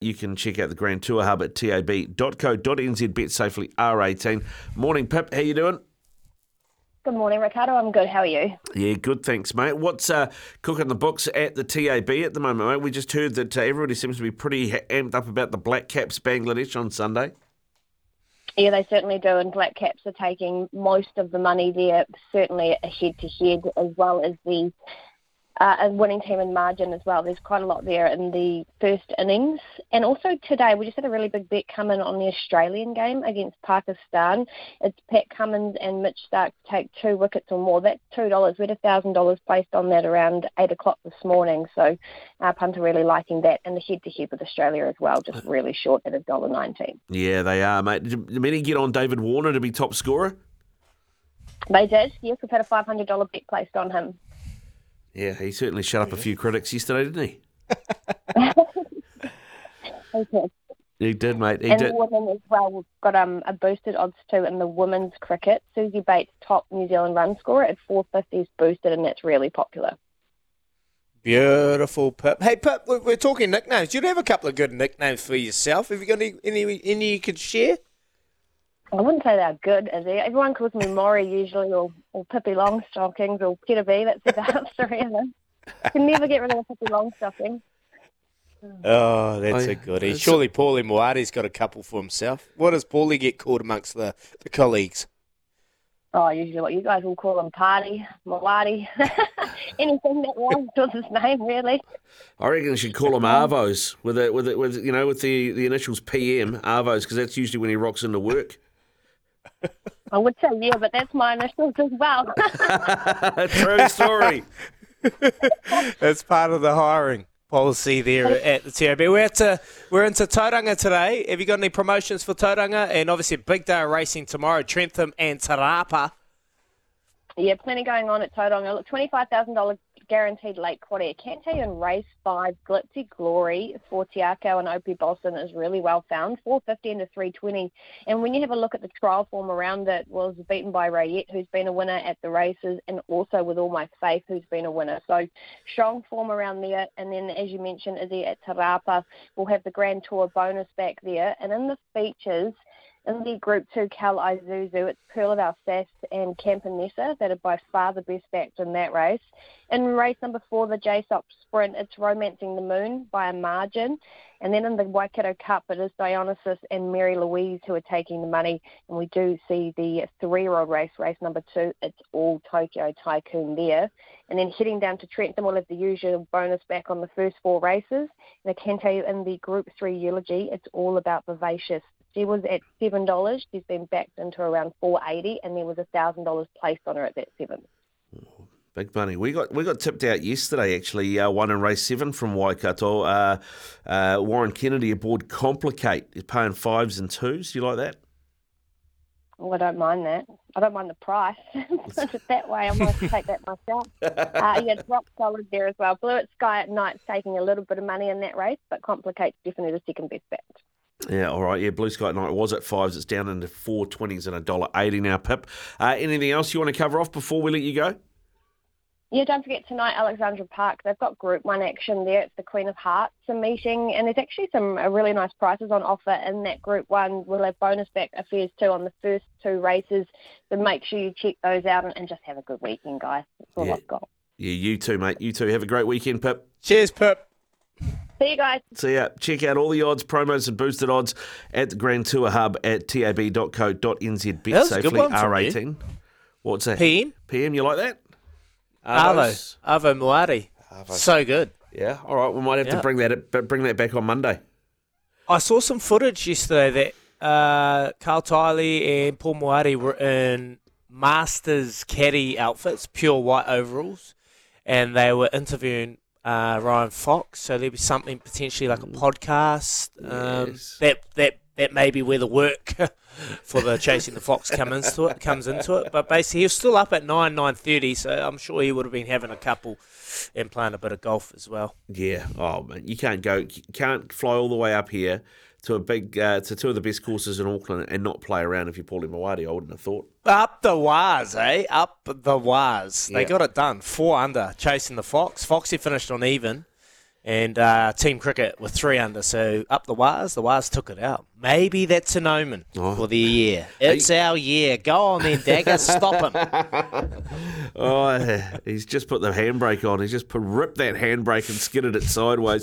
you can check out the Grand Tour Hub at tab.co.nz. Bet safely R18. Morning, Pip. How you doing? Good morning, Ricardo. I'm good. How are you? Yeah, good. Thanks, mate. What's uh, cooking the books at the TAB at the moment, mate? We just heard that uh, everybody seems to be pretty amped up about the Black Caps Bangladesh on Sunday. Yeah, they certainly do, and Black Caps are taking most of the money there, certainly a head to head, as well as the uh, a winning team in margin as well. There's quite a lot there in the first innings. And also today, we just had a really big bet come in on the Australian game against Pakistan. It's Pat Cummins and Mitch Starc take two wickets or more. That's $2. We had $1,000 placed on that around 8 o'clock this morning. So our punter really liking that. And the head-to-head with Australia as well, just really short at $1.19. Yeah, they are, mate. Did many get on David Warner to be top scorer? They did. Yes, we've had a $500 bet placed on him. Yeah, he certainly shut up a few critics yesterday, didn't he? he did. He did, mate. He and did. women as well. We've got um, a boosted odds too in the women's cricket. Suzie Bates, top New Zealand run scorer at 450 is boosted, and that's really popular. Beautiful, Pip. Hey, Pip, we're, we're talking nicknames. You'd have a couple of good nicknames for yourself. Have you got any, any, any you could share? I wouldn't say they're good, is it? Everyone calls me Maury usually, or, or Pippi Longstockings, or Peter B. That's about three of them. Can never get rid of a Pippi Longstocking. Oh, that's Oh, a goodie. that's- Surely Paulie Moati's got a couple for himself. What does Paulie get called amongst the, the colleagues? Oh, usually what you guys will call him party, Malati, anything that rhymes with his name, really. I reckon you should call him Arvos with it, with it, with you know, with the, the initials PM Arvos because that's usually when he rocks into work. I would say yeah, but that's my initials as well. True story. That's part of the hiring policy there at the TAB. We're at uh, we're into Tauranga today. Have you got any promotions for Tauranga? And obviously, big day of racing tomorrow. Trentham and Te Rapa. Yeah, plenty going on at Tauranga. Look, twenty-five thousand dollars guaranteed late quarter. You in race five, Glitzy Glory for Te Akau and Opie Bosson is really well found, four fifty into three twenty. And when you have a look at the trial form around it, was beaten by Rayette, who's been a winner at the races, and also with All My Faith, who's been a winner. So strong form around there. And then, as you mentioned, Izzy at Te Rapa, we'll have the Grand Tour bonus back there. And in the features. In the Group 2 Cal Isuzu, it's Pearl of Alsace and Campanessa that are by far the best backed in that race. In race number four, the JSOP Sprint, it's Romancing the Moon by a margin. And then in the Waikato Cup, it is Dionysus and Mary Louise who are taking the money. And we do see the three-year-old race, race number two, it's all Tokyo Tycoon there. And then heading down to Trentham, we'll have the usual bonus back on the first four races. And I can tell you in the Group 3 Eulogy, it's all about Vivacious. She was at seven dollars. She's been backed into around four eighty, and there was a thousand dollars placed on her at that seven. Big money. We got we got tipped out yesterday. Actually, uh, one in race seven from Waikato. Uh, uh, Warren Kennedy aboard Complicate is paying fives and twos. Do you like that? Well, I don't mind that. I don't mind the price. Put it that way, I might take that myself. Uh, yeah, Rock solid there as well. Blue at Sky at night's taking a little bit of money in that race, but Complicate's definitely the second best bet. Yeah, all right. Yeah, Blue Sky night was at fives. It's down into four twenties and a dollar eighty now. Pip. Uh, anything else you want to cover off before we let you go? Yeah, don't forget tonight, Alexandra Park. They've got Group One action there. It's the Queen of Hearts a meeting, and there's actually some uh, really nice prices on offer in that Group One. We'll have bonus back affairs too on the first two races, so make sure you check those out and, and just have a good weekend, guys. That's all Yeah. I've got. Yeah, you too, mate. You too. Have a great weekend, Pip. Cheers, Pip. See you guys. See ya. Check out all the odds, promos, and boosted odds at the Grand Tour Hub at tab.co.nz. Bet That was a good safely R18. What's that? PM. PM, you like that? Arvo. Arvo Moati. So good. Yeah. All right. We might have Yeah. to bring that bring that back on Monday. I saw some footage yesterday that uh, Carl Tiley and Paul Moati were in Masters caddy outfits, pure white overalls, and they were interviewing uh, Ryan Fox. So there'd be something potentially like a podcast. Um, Yes. That that that may be where the work for the chasing the fox come into it comes into it. But basically, he was still up at nine nine thirty, so I'm sure he would have been having a couple and playing a bit of golf as well. Yeah. Oh man, you can't go. You can't fly all the way up here to a big uh, to two of the best courses in Auckland and not play around if you're Paulie Mawadi. I wouldn't have thought. Up the wires, eh? Up the wires. They Yeah. got it done. Four under, chasing the Fox. Foxy finished on even. And uh, Team Cricket with three under, so up the wires. The wires took it out. Maybe that's an omen Oh. for the year. It's our year. Go on then, Dagger. Stop him. Oh, he's just put the handbrake on. He's just ripped that handbrake and skidded it sideways.